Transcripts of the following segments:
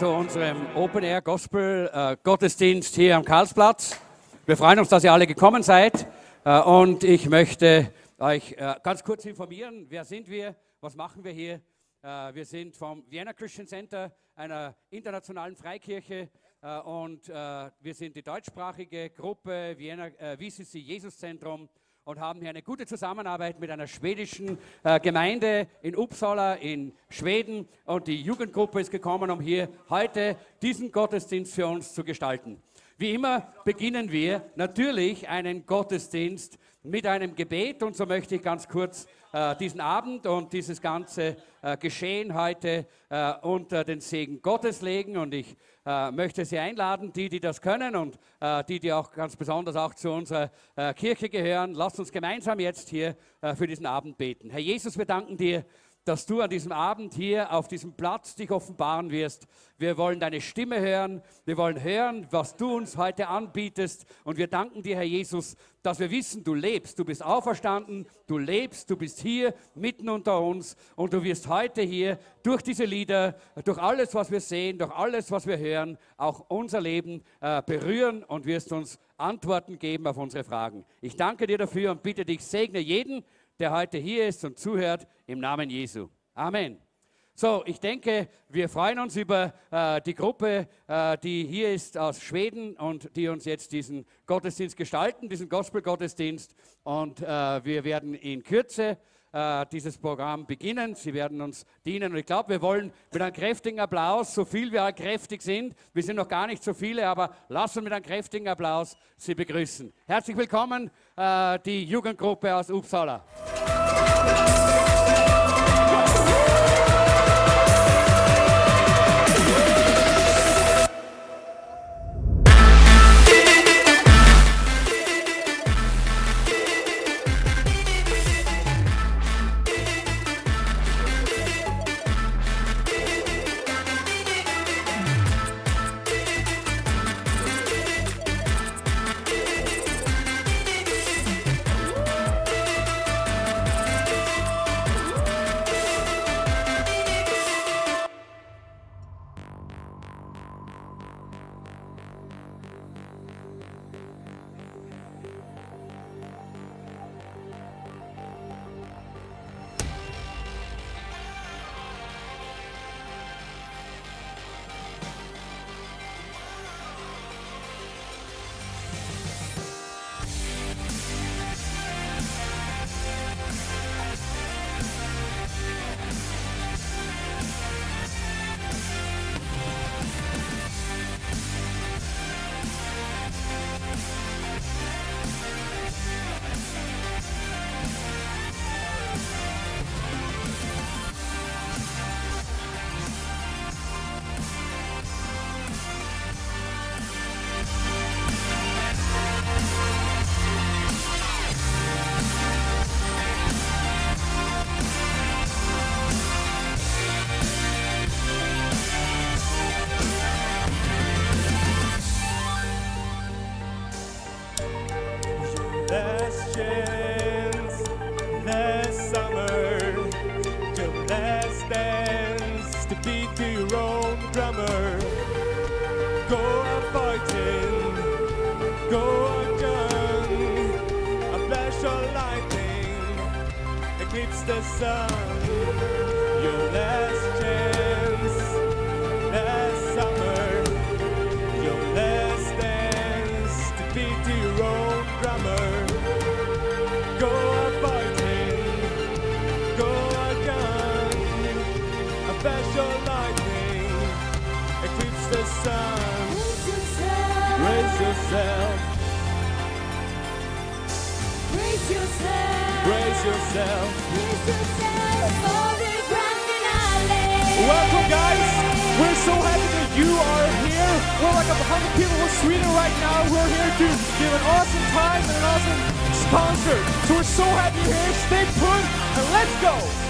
zu unserem Open Air Gospel äh, Gottesdienst hier am Karlsplatz. Wir freuen uns, dass ihr alle gekommen seid äh, und ich möchte euch äh, ganz kurz informieren, wer sind wir, was machen wir hier. Wir sind vom Vienna Christian Center, einer internationalen Freikirche und wir sind die deutschsprachige Gruppe Vienna VCC Jesus Zentrum und haben hier eine gute Zusammenarbeit mit einer schwedischen äh, Gemeinde in Uppsala in Schweden. Und die Jugendgruppe ist gekommen, um hier heute diesen Gottesdienst für uns zu gestalten. Wie immer beginnen wir natürlich einen Gottesdienst mit einem Gebet und so möchte ich ganz kurz äh, diesen Abend und dieses ganze äh, Geschehen heute äh, unter den Segen Gottes legen und ich äh, möchte Sie einladen, die, die das können und äh, die, die auch ganz besonders auch zu unserer Kirche gehören. Lasst uns gemeinsam jetzt hier für diesen Abend beten. Herr Jesus, wir danken dir dass du an diesem Abend hier auf diesem Platz dich offenbaren wirst. Wir wollen deine Stimme hören. Wir wollen hören, was du uns heute anbietest. Und wir danken dir, Herr Jesus, dass wir wissen, du lebst. Du bist auferstanden, du lebst, du bist hier mitten unter uns. Und du wirst heute hier durch diese Lieder, durch alles, was wir sehen, durch alles, was wir hören, auch unser Leben äh, berühren und wirst uns Antworten geben auf unsere Fragen. Ich danke dir dafür und bitte dich, segne jeden, der heute hier ist und zuhört, im Namen Jesu. Amen. So, ich denke, wir freuen uns über äh, die Gruppe, äh, die hier ist aus Schweden und die uns jetzt diesen Gottesdienst gestalten, diesen Gospel-Gottesdienst. Und äh, wir werden in Kürze äh, dieses Programm beginnen. Sie werden uns dienen. Und ich glaube, wir wollen mit einem kräftigen Applaus, so viel wir kräftig sind, wir sind noch gar nicht so viele, aber lassen uns mit einem kräftigen Applaus Sie begrüßen. Herzlich willkommen, äh, die Jugendgruppe aus Uppsala. Brace yourself. Welcome, guys. We're so happy that you are here. We're like 100 people in Sweden right now. We're here to give an awesome time and an awesome concert. So we're so happy you're here. Stay put and let's go.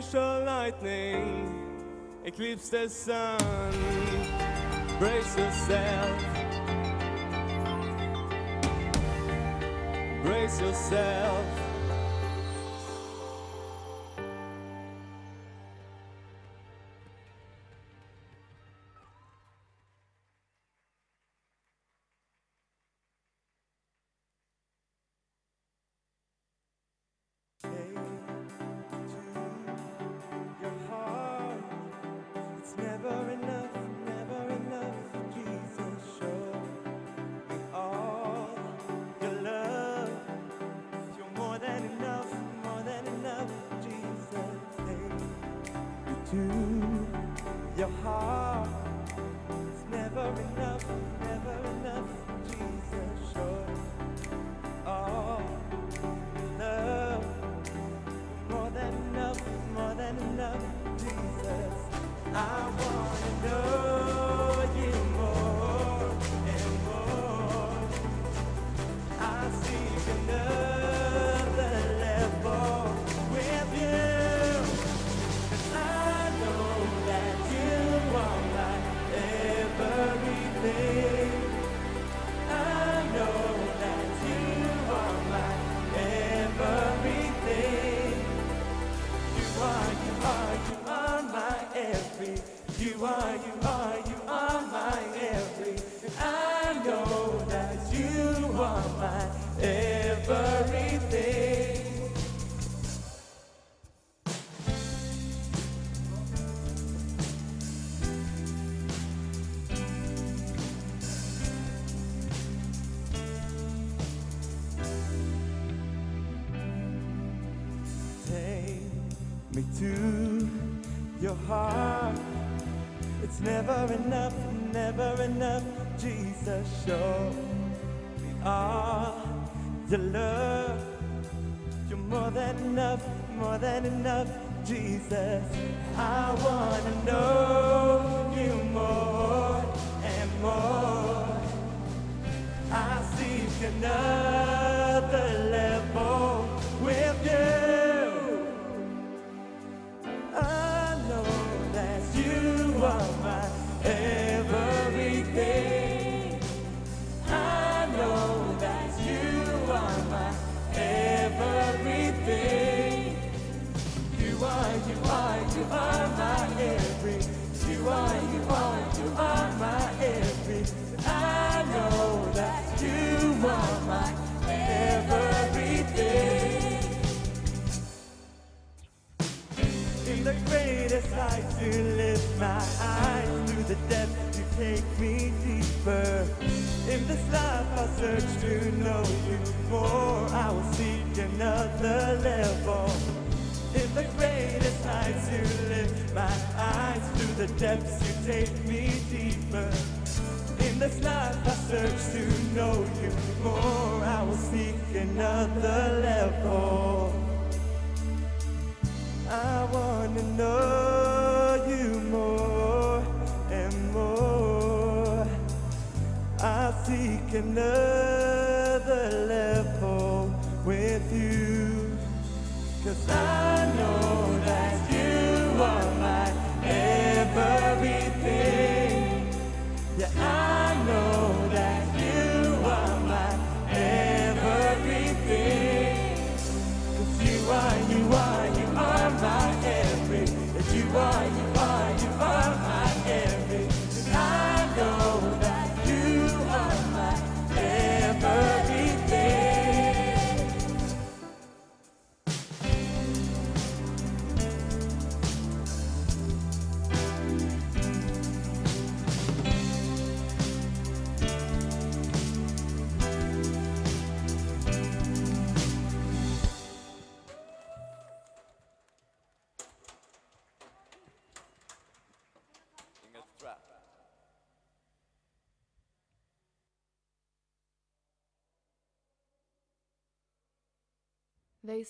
flash of lightning eclipse the sun. Brace yourself. Brace yourself.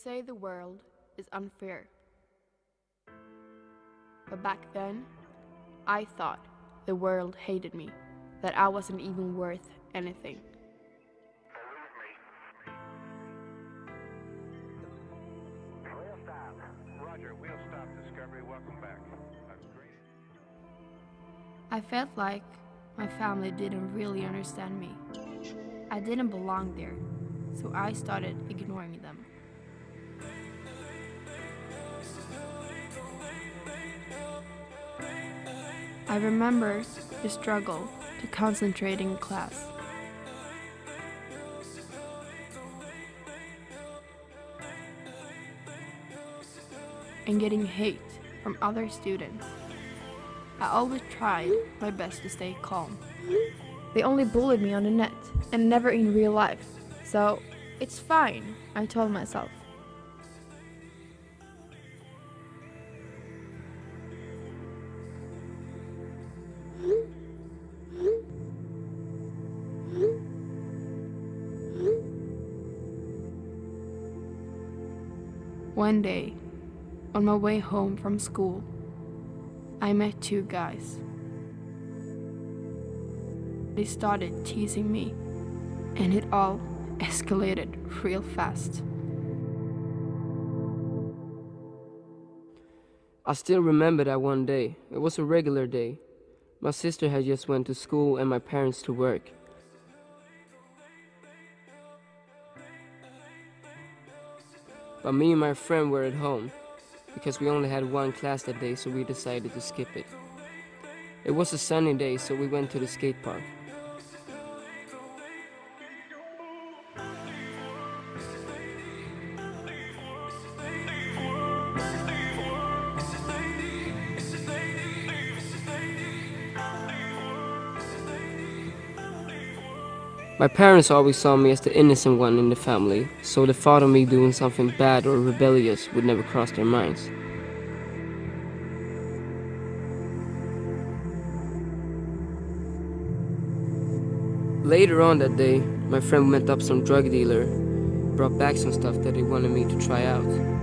say the world is unfair. But back then, I thought the world hated me, that I wasn't even worth anything. I felt like my family didn't really understand me. I didn't belong there, so I started ignoring them. I remember the struggle to concentrate in class. And getting hate from other students. I always tried my best to stay calm. They only bullied me on the net and never in real life. So it's fine, I told myself. One day, on my way home from school, I met two guys. They started teasing me, and it all escalated real fast. I still remember that one day. It was a regular day. My sister had just went to school and my parents to work. But me and my friend were at home because we only had one class that day, so we decided to skip it. It was a sunny day, so we went to the skate park. My parents always saw me as the innocent one in the family, so the thought of me doing something bad or rebellious would never cross their minds. Later on that day, my friend met up some drug dealer, brought back some stuff that he wanted me to try out.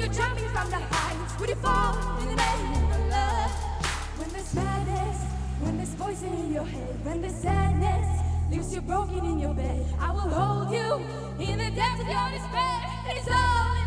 When you're jumping from the heights? Would you fall in the name of love? When there's madness, when there's poison in your head, when the sadness leaves you broken in your bed, I will hold you in the depths of your despair. It's all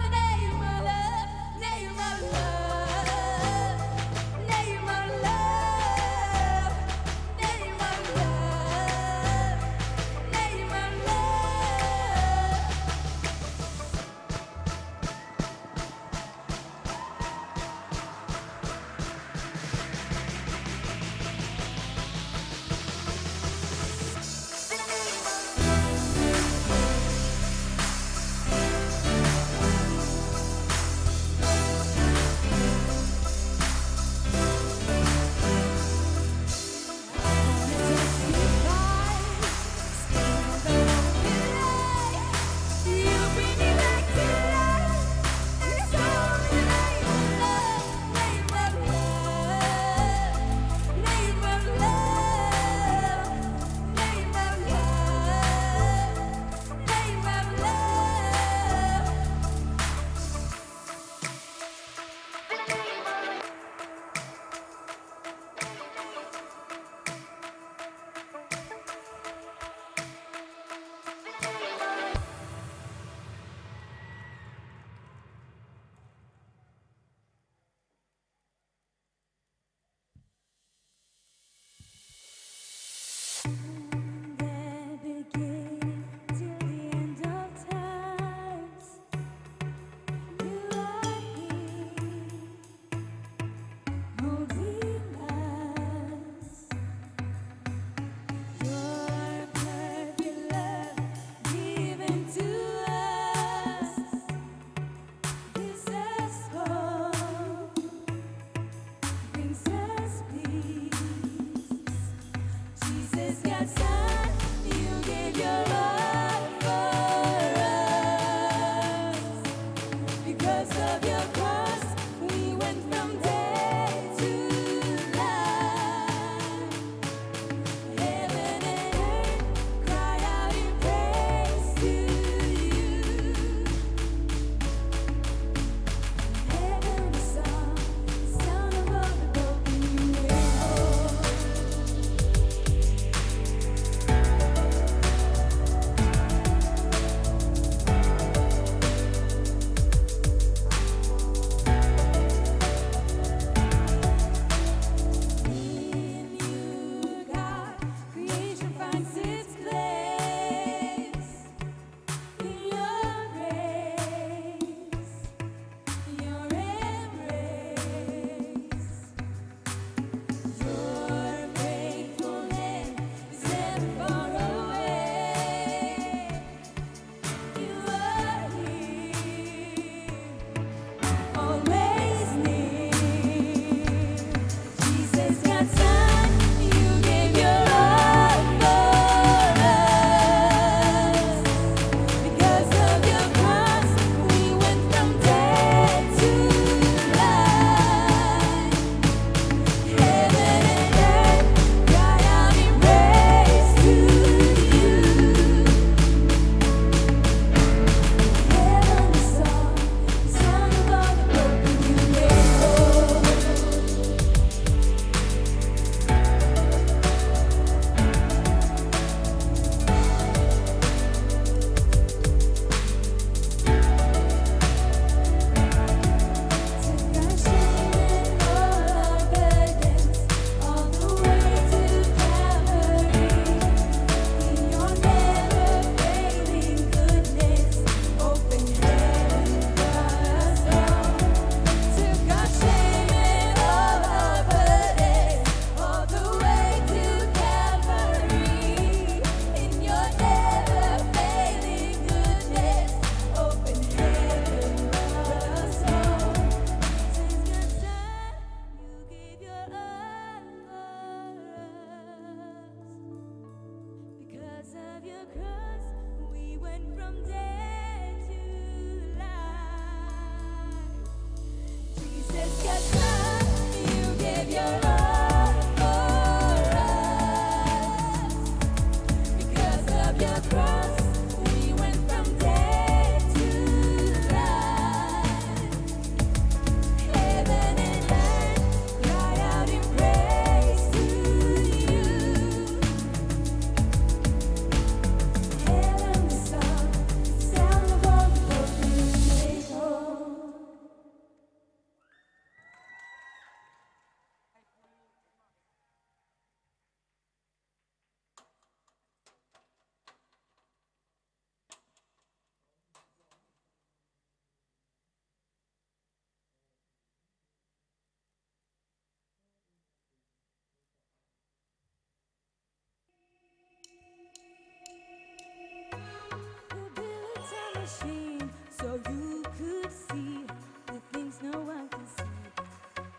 machine so you could see the things no one can see.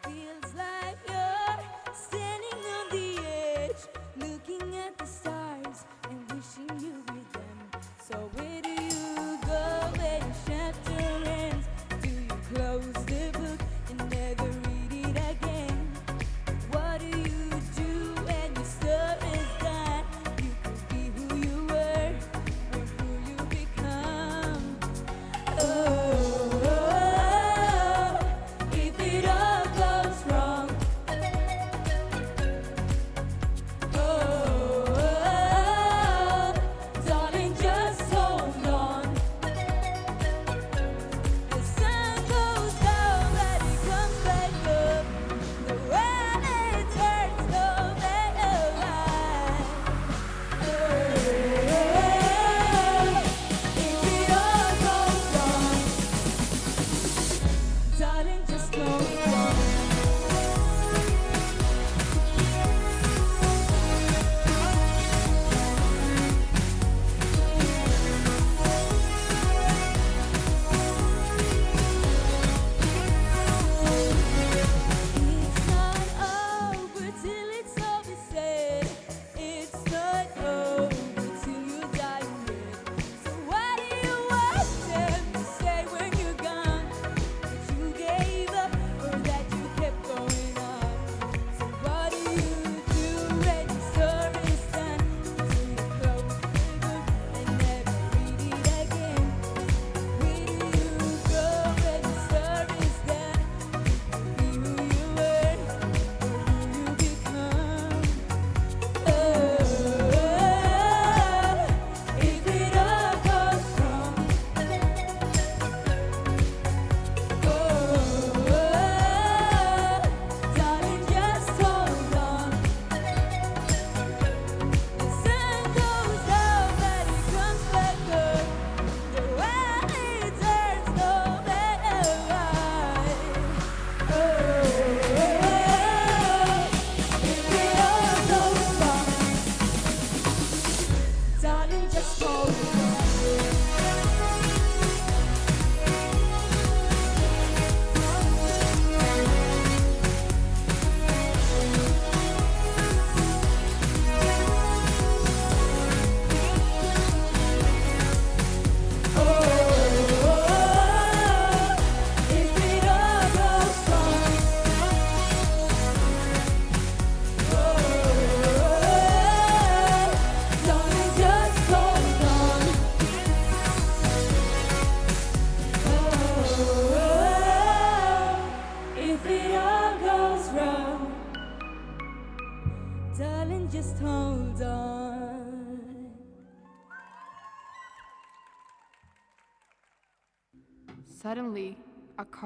Feels like you're standing on the edge, looking at the stars and wishing you were them. So.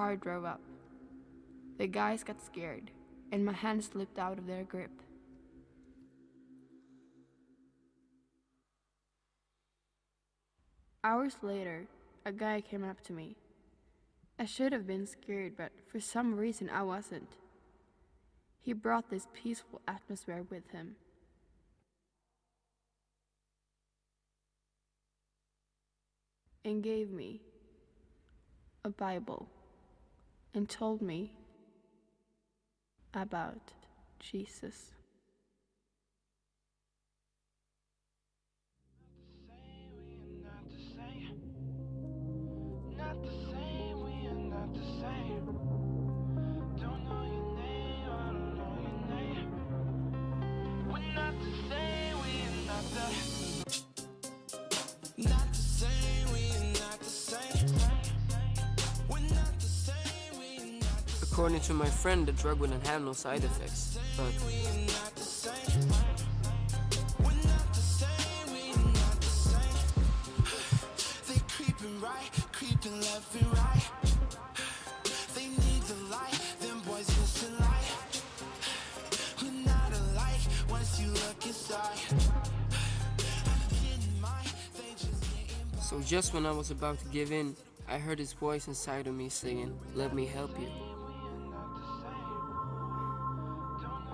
Car drove up. The guys got scared, and my hand slipped out of their grip. Hours later, a guy came up to me. I should have been scared, but for some reason I wasn't. He brought this peaceful atmosphere with him. And gave me a Bible and told me about Jesus. According to my friend, the drug wouldn't have no side effects, but... So just when I was about to give in, I heard his voice inside of me saying, Let me help you.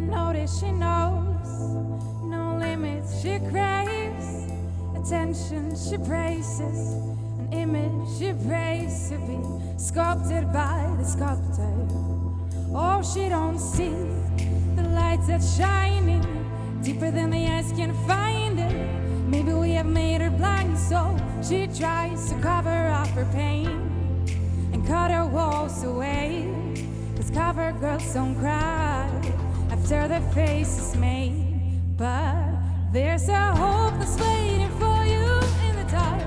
unnoticed. She knows no limits. She craves attention. She praises an image. She prays to be sculpted by the sculptor. Oh, she don't see the lights that's shining deeper than the eyes can find it. Maybe we have made her blind, so she tries to cover up her pain and cut her walls away. Cause cover girls don't cry after their face is made. But there's a hope that's waiting for you in the dark.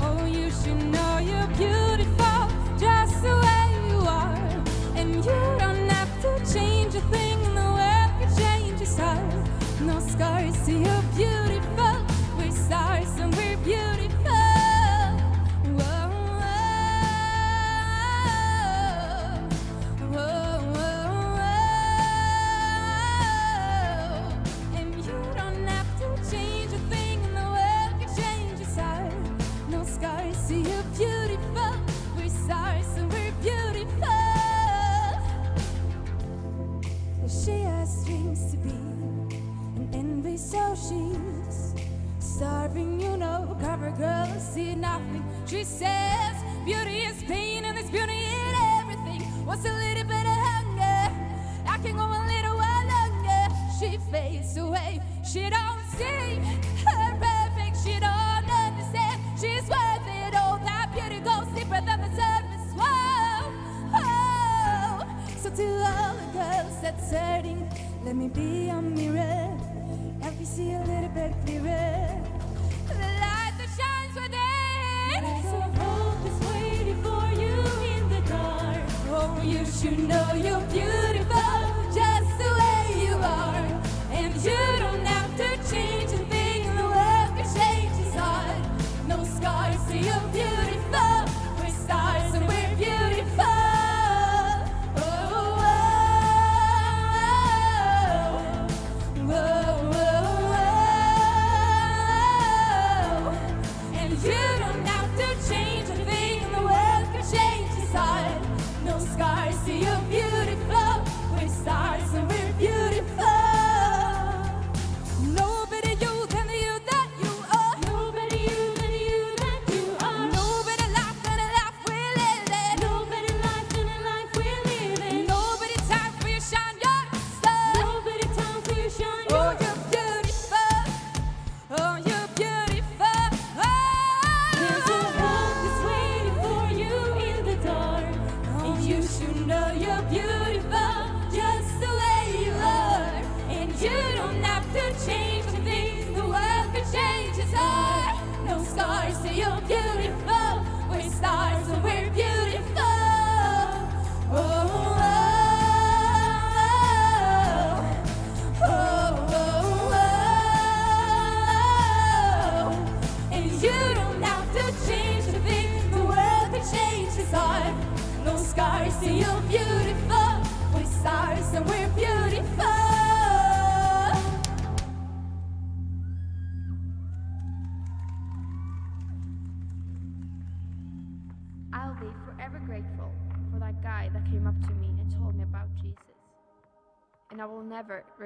Oh, you should know you're beautiful just the way you are. And you don't have to change a thing in the world can change your style. No scars,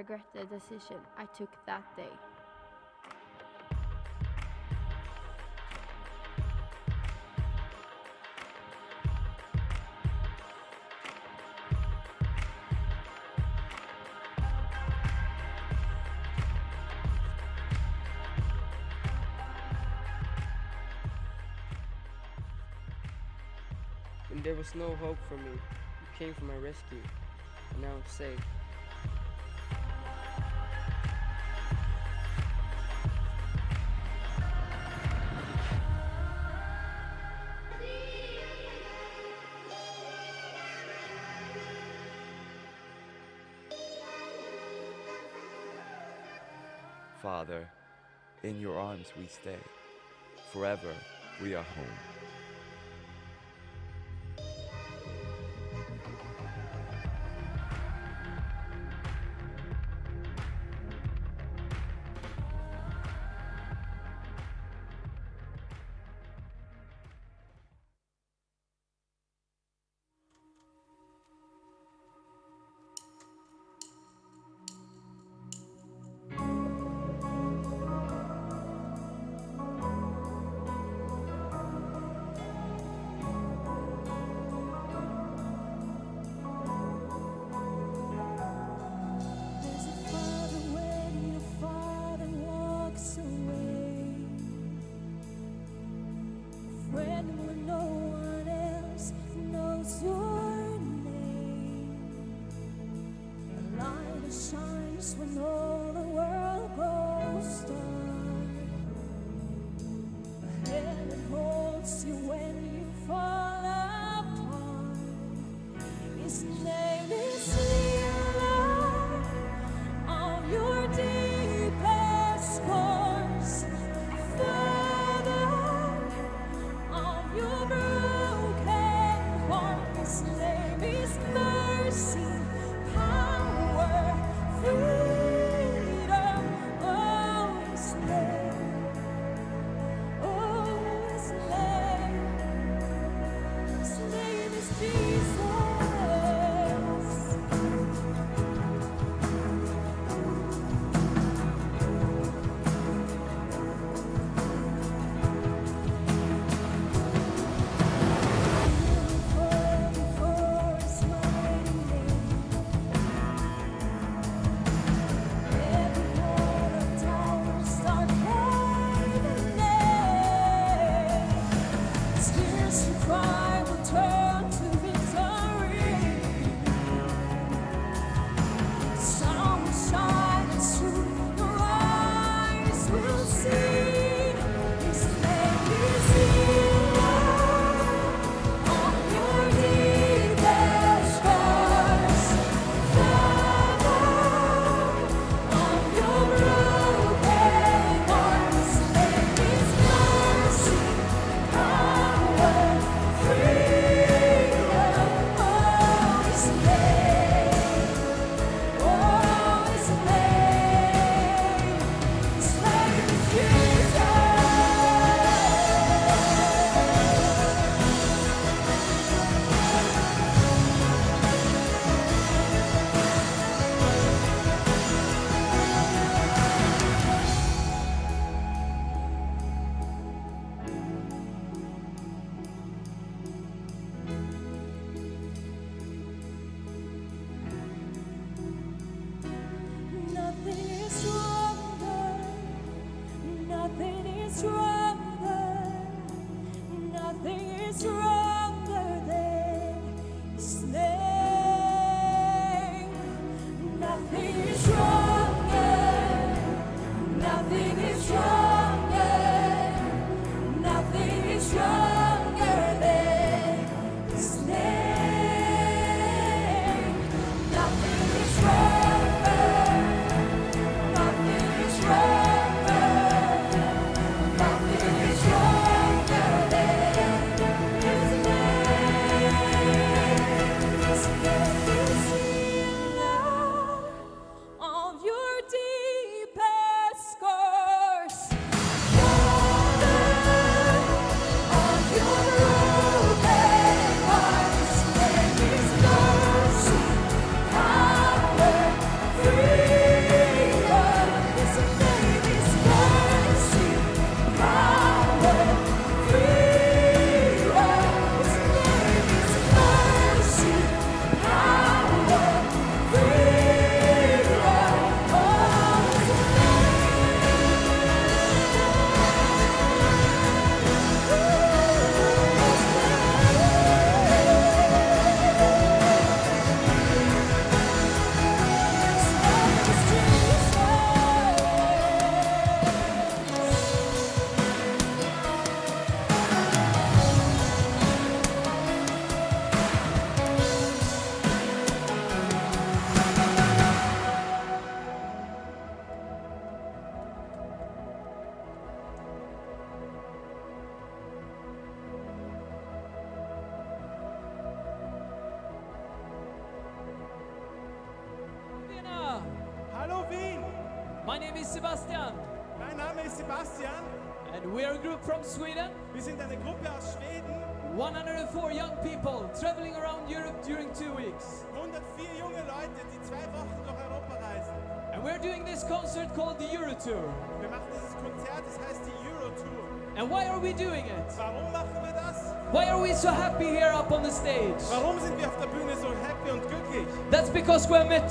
regret the decision I took that day. When there was no hope for me, you came for my rescue, and now I'm safe. In your arms we stay. Forever we are home.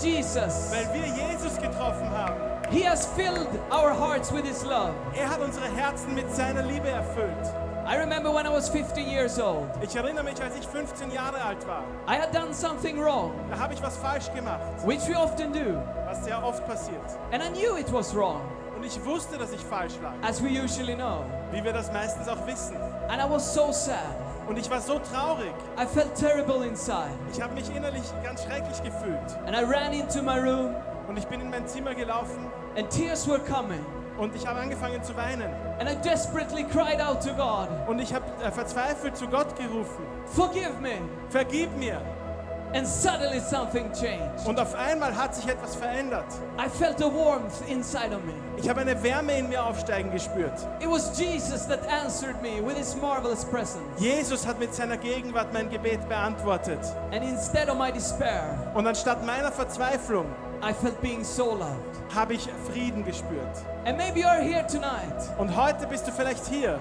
Met Jesus. Weil wir Jesus getroffen haben. He has filled our hearts with His love. Er hat unsere Herzen mit seiner Liebe erfüllt. I remember when I was 15 years old. Ich erinnere mich, als ich 15 Jahre alt war. I had done something wrong, Da habe ich was falsch gemacht, which we often do. was sehr oft passiert. And I knew it was wrong, Und ich wusste, dass ich falsch lag, as we usually know. wie wir das meistens auch wissen. And I was so sad. Und ich war so traurig. I felt terrible inside. Ich habe mich innerlich ganz schrecklich gefühlt. And I ran into my room, Und ich bin in mein Zimmer gelaufen and tears were coming. und ich habe angefangen zu weinen. And I desperately cried out to God, Und ich habe äh, verzweifelt zu Gott gerufen. Forgive me. Vergib mir. And suddenly something changed. Und auf einmal hat sich etwas verändert. I felt a warmth inside of me. Ich habe eine Wärme in mir aufsteigen gespürt. It was Jesus that answered me with his marvelous presence. Jesus hat mit seiner Gegenwart mein Gebet beantwortet. And instead of my despair, Und anstatt meiner Verzweiflung I felt being so loved. habe ich Frieden gespürt. And maybe you're here tonight Und heute bist du vielleicht hier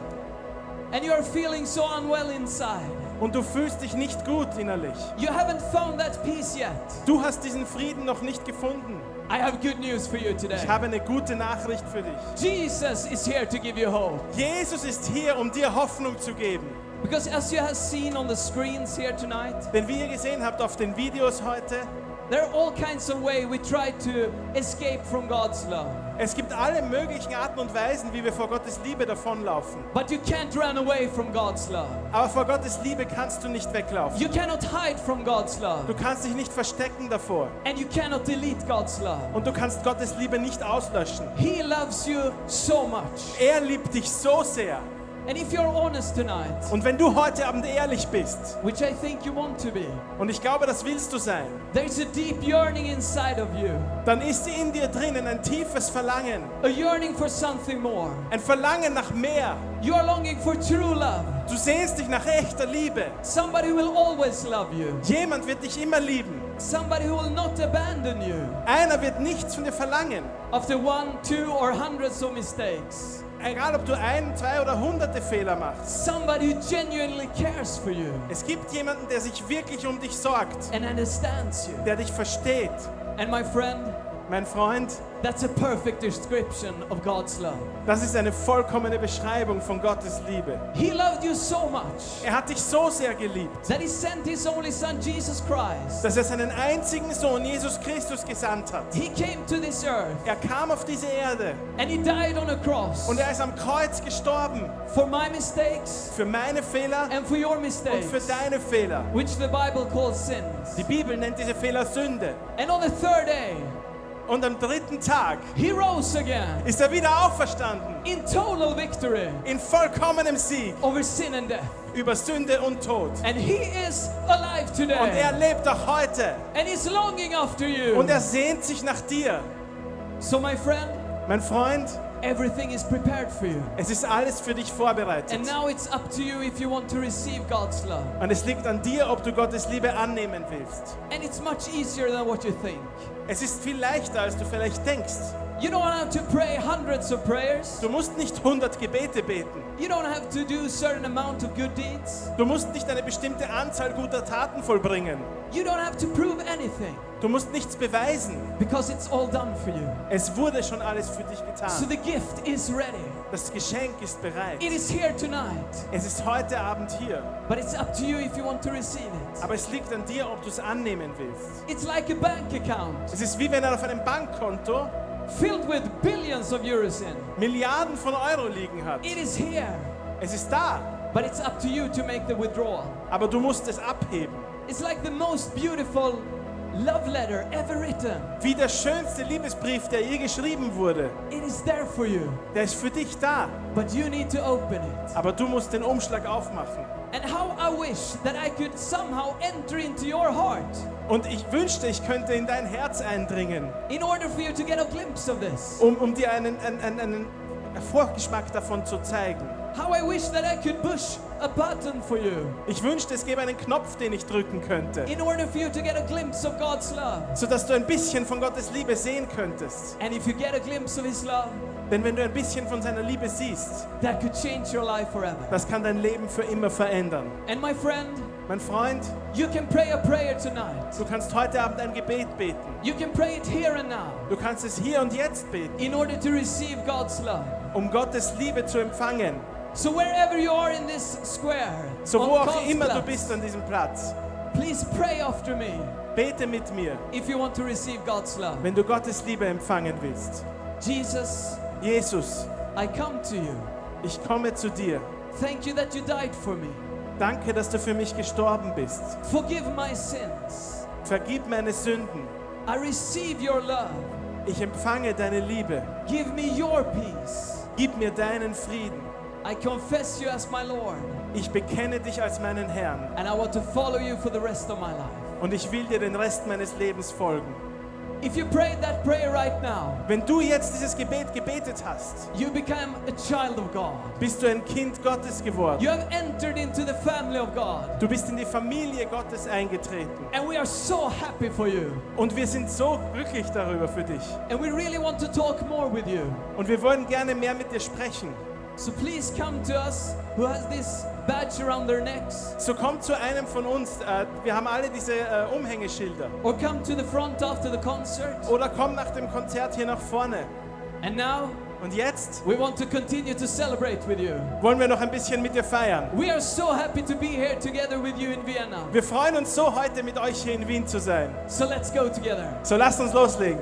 and you're feeling so unwell inside. Und du fühlst dich nicht gut innerlich. You haven't found that peace yet. Du hast diesen Frieden noch nicht gefunden. I have good news for you today. Ich habe eine gute Nachricht für dich. Jesus is here to give you hope. Jesus ist hier, um dir Hoffnung zu geben. Because as you have seen on the screens here tonight, Denn wie ihr gesehen habt auf den Videos heute, there are all kinds of ways we try to escape from God's love. es gibt alle möglichen Arten und Weisen, wie wir vor Gottes Liebe davonlaufen. But you can't run away from God's love. Aber vor Gottes Liebe kannst du nicht weglaufen. You cannot hide from God's Du love. kannst dich nicht verstecken davor. And you cannot delete God's love. Und du kannst Gottes Liebe nicht auslöschen. He loves you so much. Er liebt dich so sehr. And if you're honest tonight, Und wenn du heute Abend ehrlich bist, which I think you want to be, und ich glaube, das willst du sein, there's a deep yearning inside of you, dann ist in dir drinnen ein tiefes Verlangen. a yearning for something more. Ein Verlangen nach mehr. You are longing for true love. Du sehnst dich nach echter Liebe. Somebody who will always love you. Jemand wird dich immer lieben. Somebody who will not abandon you Einer wird nichts von dir verlangen. after one, two, or hundreds of mistakes. Egal, ob du ein, zwei oder hunderte Fehler machst. Somebody who genuinely cares for you Es gibt jemanden, der sich wirklich um dich sorgt, and understands you. der dich versteht. And my friend, Mein Freund, that's a perfect description of God's love. das ist eine vollkommene Beschreibung von Gottes Liebe. He loved you so much Er hat dich so sehr geliebt, that he sent his only son Jesus Christ. dass er seinen einzigen Sohn Jesus Christus gesandt hat. He came to this earth Er kam auf diese Erde and he died on a cross und er ist am Kreuz gestorben for my mistakes für meine Fehler and for your und mistakes, für deine Fehler. which the Bible calls sins. Die Bibel nennt diese Fehler Sünde. And on the third day, Und am dritten Tag he rose again ist er wieder auferstanden in total victory in vollkommenem Sieg over sin and death. über Sünde und Tod. And he is alive Und er today. lebt auch heute And he's longing after you. und er sehnt sich nach dir. So, my friend, Mein Freund, everything is prepared for you. es ist alles für dich vorbereitet. And now it's up to you if you want to receive God's love. Und es liegt an dir, ob du Gottes Liebe annehmen willst. And it's much easier than what you think. Es ist viel leichter, als du vielleicht denkst. You don't have to pray hundreds of prayers. Du musst nicht 100 Gebete beten. You don't have to do a certain amount of good deeds. Du musst nicht eine bestimmte Anzahl guter Taten vollbringen. You don't have to prove anything Du musst nichts beweisen. because it's all done for you. Es wurde schon alles für dich So getan. the gift is ready. Das Geschenk ist bereit. It is here tonight. Es ist heute Abend hier. But it's up to you if you want to receive it. Aber es liegt an dir, ob du es annehmen willst. It's like a bank account Es ist wie wenn er auf einem Bankkonto filled with billions of euros in. Milliarden von Euro liegen hat. It is here. Es ist da, But it's up to you to make the withdrawal. aber du musst es abheben. It's like the most beautiful love letter ever written. wie der schönste Liebesbrief, der je geschrieben wurde. It is there for you, Der ist für dich da, but you need to open it. aber du musst den Umschlag aufmachen. And how I wish that I could somehow enter into your heart Und ich wünschte, ich könnte in dein Herz eindringen, in order for you to get a glimpse of this. um, um dir einen, einen, einen, Vorgeschmack davon zu zeigen. How I wish that I could push a button for you Ich wünschte, es gäbe einen Knopf, den ich drücken könnte, in order for you to get a glimpse of God's love. sodass du ein bisschen von Gottes Liebe sehen könntest. And if you get a glimpse of His love, Denn wenn du ein bisschen von seiner Liebe siehst, that could change your life forever. das kann dein Leben für immer verändern. And my friend, Mein Freund, you can pray a prayer tonight. du kannst heute Abend ein Gebet beten. You can pray it here and now Du kannst es hier und jetzt beten, in order to receive God's love. um Gottes Liebe zu empfangen. So wherever you are in this square, So wo auch Karlsplatz, immer du bist an diesem Platz, please pray after me bete mit mir, if you want to receive God's love. wenn du Gottes Liebe empfangen willst. Jesus, Jesus, I come to you. ich komme zu dir. Thank you that you died for me. Danke, dass du für mich gestorben bist. Forgive my sins. Vergib meine Sünden. I receive your love. Ich empfange deine Liebe. Give me your peace. Gib mir deinen Frieden. I confess you as my Lord, Ich bekenne dich als meinen Herrn and I want to follow you for the rest of my life. und ich will dir den Rest meines Lebens folgen. If you prayed that prayer right now, Wenn du jetzt dieses Gebet gebetet hast, you become a child of God. bist du ein Kind Gottes geworden. You have entered into the family of God, Du bist in die Familie Gottes eingetreten. and we are so happy for you. Und wir sind so glücklich darüber für dich. And we really want to talk more with you. Und wir wollen gerne mehr mit dir sprechen. So please come to us who has this badge around their necks, So komm zu einem von uns. Äh, wir haben alle diese äh, Umhängeschilder. or come to the front after the concert. Oder komm nach dem Konzert hier nach vorne. And now Und jetzt we want to continue to celebrate with you. wollen wir noch ein bisschen mit dir feiern. We are so happy to be here together with you in Vienna. Wir freuen uns so, heute mit euch hier in Wien zu sein. So let's go together. So lasst uns loslegen.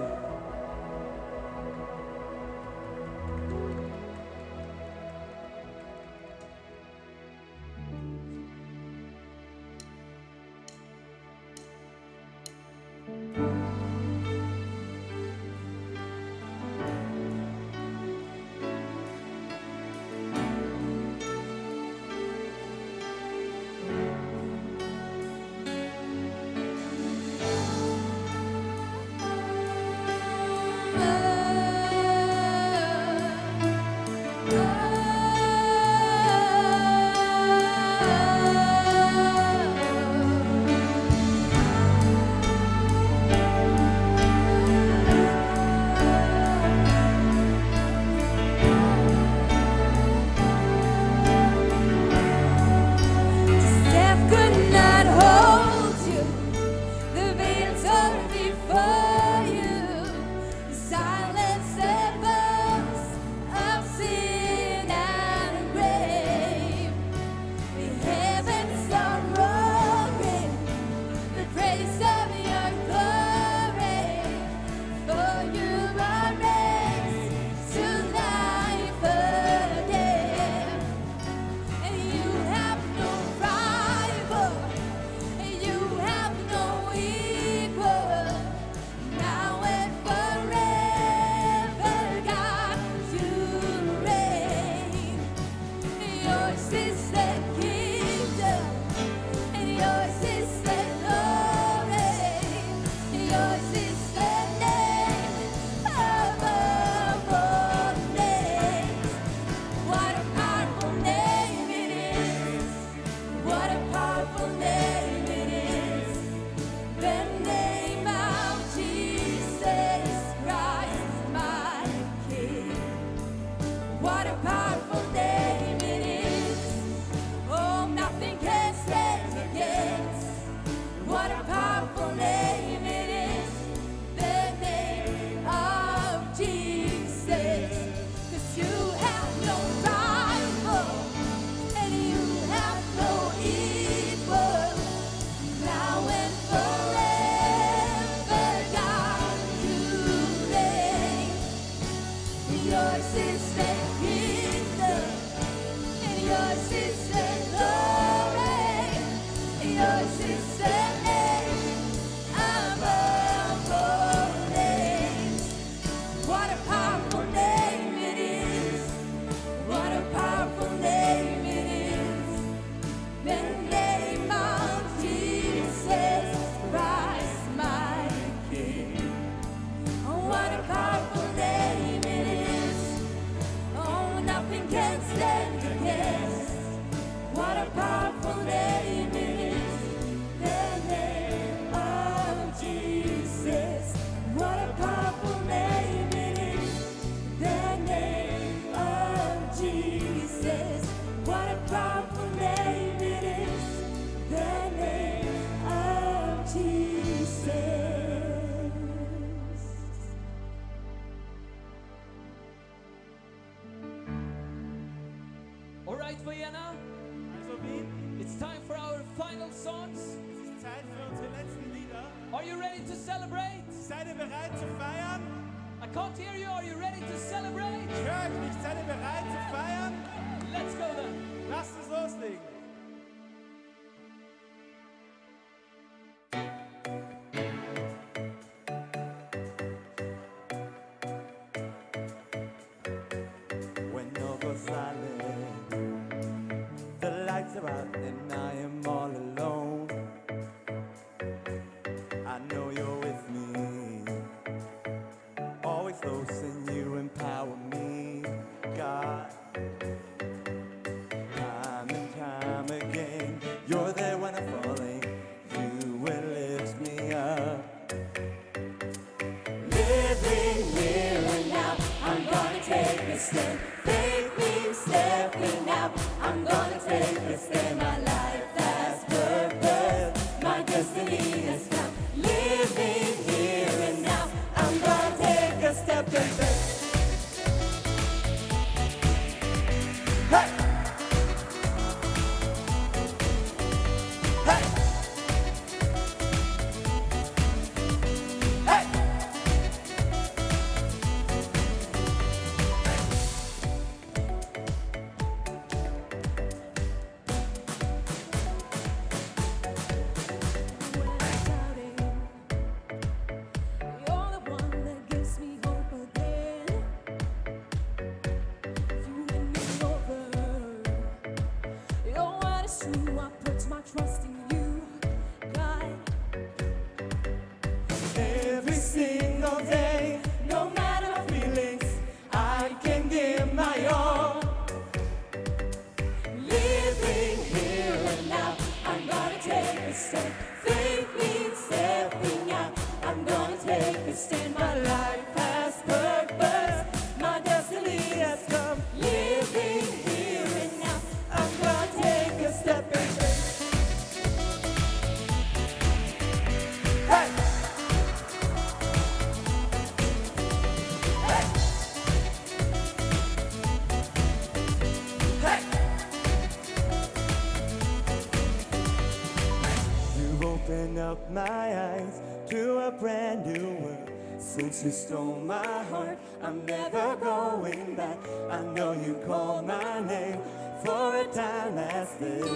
back. I know you called my name for a time as this.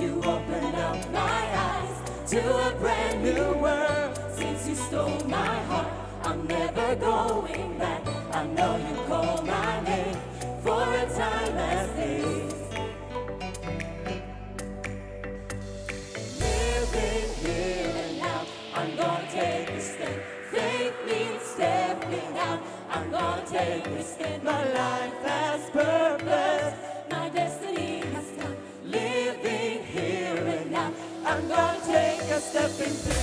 You opened up my eyes to a brand new world. Since you stole my heart, I'm never going back. I know you called my name. step into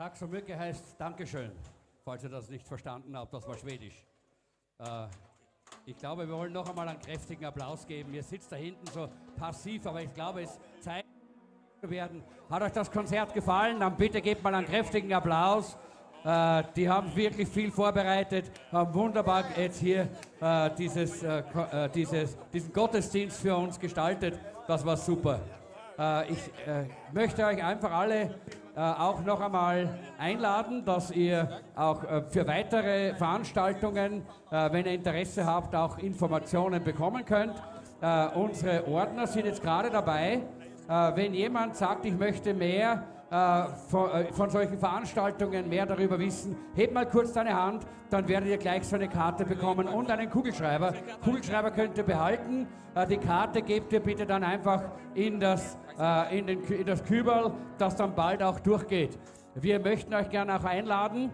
Tack så mycket heißt Dankeschön, falls ihr das nicht verstanden habt, das war Schwedisch. Äh, ich glaube, wir wollen noch einmal einen kräftigen Applaus geben. Ihr sitzt da hinten so passiv, aber ich glaube, es zeigt werden. Hat euch das Konzert gefallen? Dann bitte gebt mal einen kräftigen Applaus. Äh, die haben wirklich viel vorbereitet, haben wunderbar jetzt hier äh, dieses, äh, äh, dieses, diesen Gottesdienst für uns gestaltet. Das war super. Äh, ich äh, möchte euch einfach alle äh, auch noch einmal einladen, dass ihr auch äh, für weitere Veranstaltungen, äh, wenn ihr Interesse habt, auch Informationen bekommen könnt. Äh, unsere Ordner sind jetzt gerade dabei. Äh, wenn jemand sagt, ich möchte mehr von, äh, von solchen Veranstaltungen mehr darüber wissen, heb mal kurz deine Hand, dann werdet ihr gleich so eine Karte bekommen und einen Kugelschreiber. Kugelschreiber könnt ihr behalten. Äh, die Karte gebt ihr bitte dann einfach in das, äh, in, den, in das Kübel, das dann bald auch durchgeht. Wir möchten euch gerne auch einladen,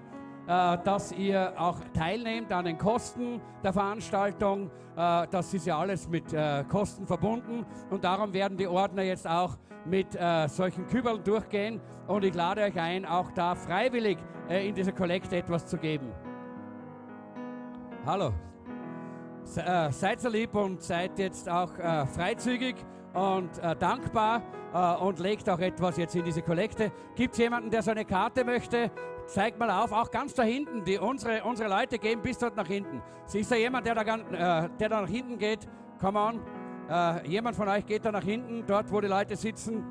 äh, dass ihr auch teilnehmt an den Kosten der Veranstaltung. Äh, Das ist ja alles mit äh, Kosten verbunden und darum werden die Ordner jetzt auch mit äh, solchen Kübeln durchgehen und ich lade euch ein, auch da freiwillig äh, in dieser Kollekte etwas zu geben. Hallo. Se, äh, seid so lieb und seid jetzt auch äh, freizügig und äh, dankbar äh, und legt auch etwas jetzt in diese Kollekte. Gibt es jemanden, der so eine Karte möchte? Zeigt mal auf, auch ganz da hinten. Die, unsere, unsere Leute gehen bis dort nach hinten. Ist da jemand, der da, gan- äh, der da nach hinten geht? Come on. Äh, jemand von euch geht da nach hinten, dort wo die Leute sitzen.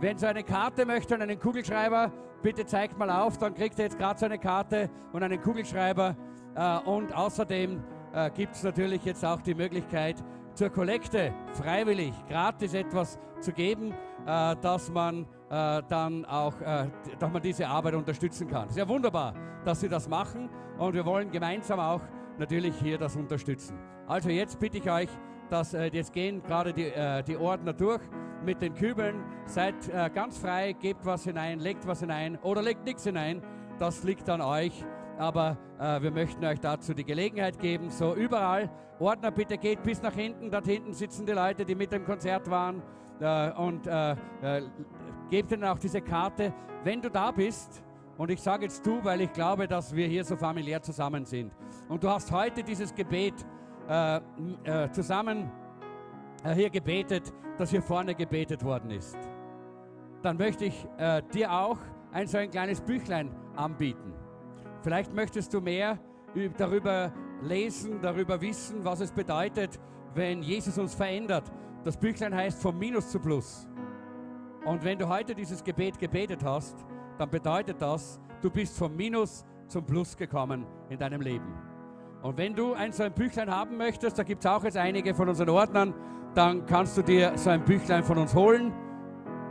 Wenn so eine Karte möchte und einen Kugelschreiber, bitte zeigt mal auf, dann kriegt ihr jetzt gerade so eine Karte und einen Kugelschreiber. Äh, und außerdem äh, gibt es natürlich jetzt auch die Möglichkeit, zur Kollekte freiwillig, gratis etwas zu geben, äh, dass man äh, dann auch, äh, dass man diese Arbeit unterstützen kann. Sehr wunderbar, dass Sie das machen und wir wollen gemeinsam auch natürlich hier das unterstützen. Also jetzt bitte ich euch, dass äh, jetzt gehen gerade die, äh, die Ordner durch mit den Kübeln. Seid äh, ganz frei, gebt was hinein, legt was hinein oder legt nichts hinein. Das liegt an euch. Aber äh, wir möchten euch dazu die Gelegenheit geben. So überall. Ordner, bitte geht bis nach hinten. Dort hinten sitzen die Leute, die mit dem Konzert waren. Äh, und äh, gebt ihnen auch diese Karte. Wenn du da bist, und ich sage jetzt du, weil ich glaube, dass wir hier so familiär zusammen sind. Und du hast heute dieses Gebet äh, äh, zusammen äh, hier gebetet, das hier vorne gebetet worden ist. Dann möchte ich äh, dir auch ein so ein kleines Büchlein anbieten. Vielleicht möchtest du mehr darüber lesen, darüber wissen, was es bedeutet, wenn Jesus uns verändert. Das Büchlein heißt vom Minus zu Plus. Und wenn du heute dieses Gebet gebetet hast, dann bedeutet das, du bist vom Minus zum Plus gekommen in deinem Leben. Und wenn du ein so ein Büchlein haben möchtest, da gibt es auch jetzt einige von unseren Ordnern, dann kannst du dir so ein Büchlein von uns holen.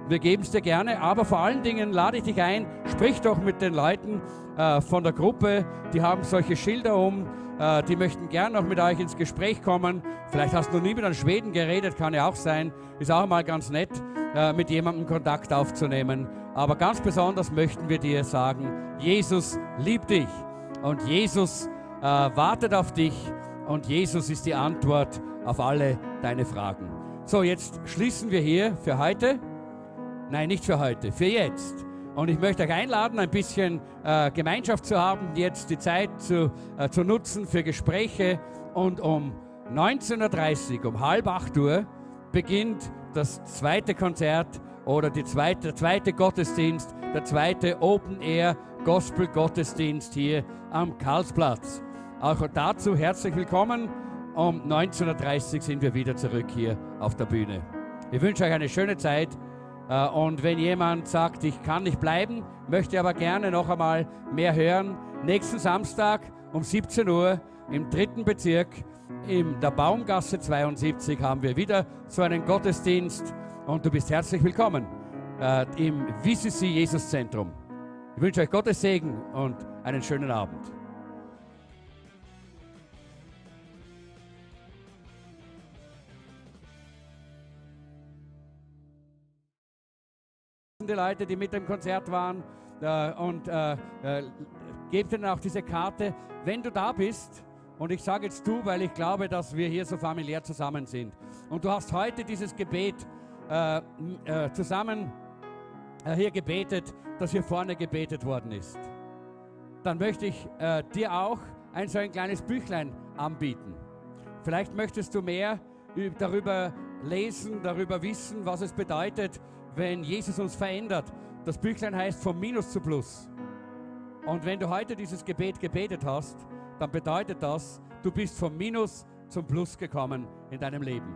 Wir geben es dir gerne, aber vor allen Dingen lade ich dich ein, sprich doch mit den Leuten äh, von der Gruppe, die haben solche Schilder um, äh, die möchten gern noch mit euch ins Gespräch kommen. Vielleicht hast du nie mit einem Schweden geredet, kann ja auch sein, ist auch mal ganz nett, äh, mit jemandem Kontakt aufzunehmen. Aber ganz besonders möchten wir dir sagen, Jesus liebt dich und Jesus äh, wartet auf dich und Jesus ist die Antwort auf alle deine Fragen. So, jetzt schließen wir hier für heute. Nein, nicht für heute, für jetzt. Und ich möchte euch einladen, ein bisschen äh, Gemeinschaft zu haben, jetzt die Zeit zu, äh, zu nutzen für Gespräche. Und um 19.30 Uhr, um halb 8 Uhr, beginnt das zweite Konzert oder die zweite, der zweite Gottesdienst, der zweite Open Air Gospel Gottesdienst hier am Karlsplatz. Auch dazu herzlich willkommen. Um 19.30 Uhr sind wir wieder zurück hier auf der Bühne. Ich wünsche euch eine schöne Zeit. Äh, Und wenn jemand sagt, ich kann nicht bleiben, möchte aber gerne noch einmal mehr hören, nächsten Samstag um 17 Uhr im dritten Bezirk in der Baumgasse 72 haben wir wieder so einen Gottesdienst und du bist herzlich willkommen äh, im VCC Jesus Zentrum. Ich wünsche euch Gottes Segen und einen schönen Abend. Die Leute, die mit dem Konzert waren äh, und äh, äh, gebt ihnen auch diese Karte. Wenn du da bist, und ich sage jetzt du, weil ich glaube, dass wir hier so familiär zusammen sind, und du hast heute dieses Gebet äh, äh, zusammen äh, hier gebetet, das hier vorne gebetet worden ist, dann möchte ich äh, dir auch ein so ein kleines Büchlein anbieten. Vielleicht möchtest du mehr ü- darüber lesen, darüber wissen, was es bedeutet, wenn Jesus uns verändert. Das Büchlein heißt vom Minus zu Plus. Und wenn du heute dieses Gebet gebetet hast, dann bedeutet das, du bist vom Minus zum Plus gekommen in deinem Leben.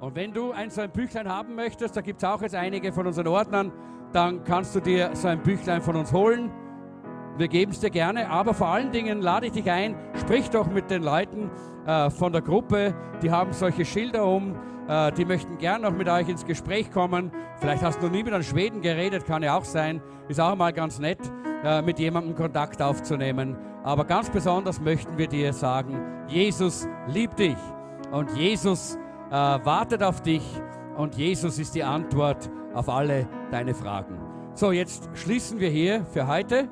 Und wenn du ein so ein Büchlein haben möchtest, da gibt es auch jetzt einige von unseren Ordnern, dann kannst du dir so ein Büchlein von uns holen. Wir geben es dir gerne, aber vor allen Dingen lade ich dich ein, sprich doch mit den Leuten äh, von der Gruppe, die haben solche Schilder um, äh, die möchten gern noch mit euch ins Gespräch kommen. Vielleicht hast du noch nie mit einem Schweden geredet, kann ja auch sein. Ist auch mal ganz nett, äh, mit jemandem Kontakt aufzunehmen. Aber ganz besonders möchten wir dir sagen, Jesus liebt dich und Jesus äh, wartet auf dich und Jesus ist die Antwort auf alle deine Fragen. So, jetzt schließen wir hier für heute.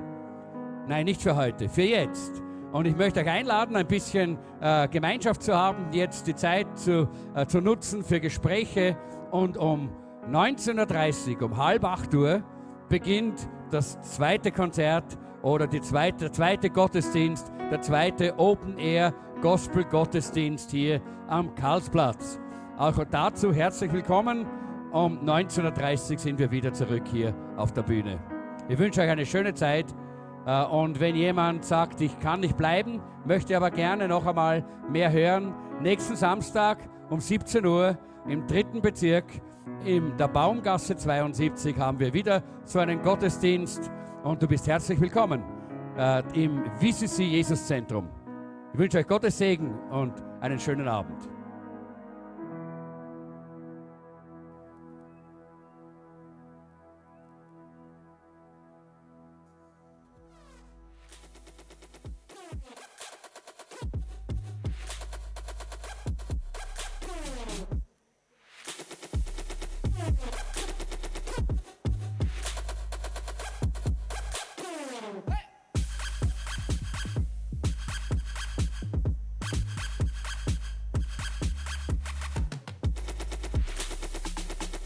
Nein, nicht für heute, für jetzt. Und ich möchte euch einladen, ein bisschen äh, Gemeinschaft zu haben, jetzt die Zeit zu, äh, zu nutzen für Gespräche. Und um 19.30 Uhr, um halb 8 Uhr, beginnt das zweite Konzert oder die zweite, der zweite Gottesdienst, der zweite Open Air Gospel Gottesdienst hier am Karlsplatz. Auch dazu herzlich willkommen. Um 19.30 Uhr sind wir wieder zurück hier auf der Bühne. Ich wünsche euch eine schöne Zeit. Äh, und wenn jemand sagt, ich kann nicht bleiben, möchte aber gerne noch einmal mehr hören, nächsten Samstag um 17 Uhr im dritten Bezirk in der Baumgasse 72 haben wir wieder so einen Gottesdienst und du bist herzlich willkommen äh, im VCC Jesus Zentrum. Ich wünsche euch Gottes Segen und einen schönen Abend.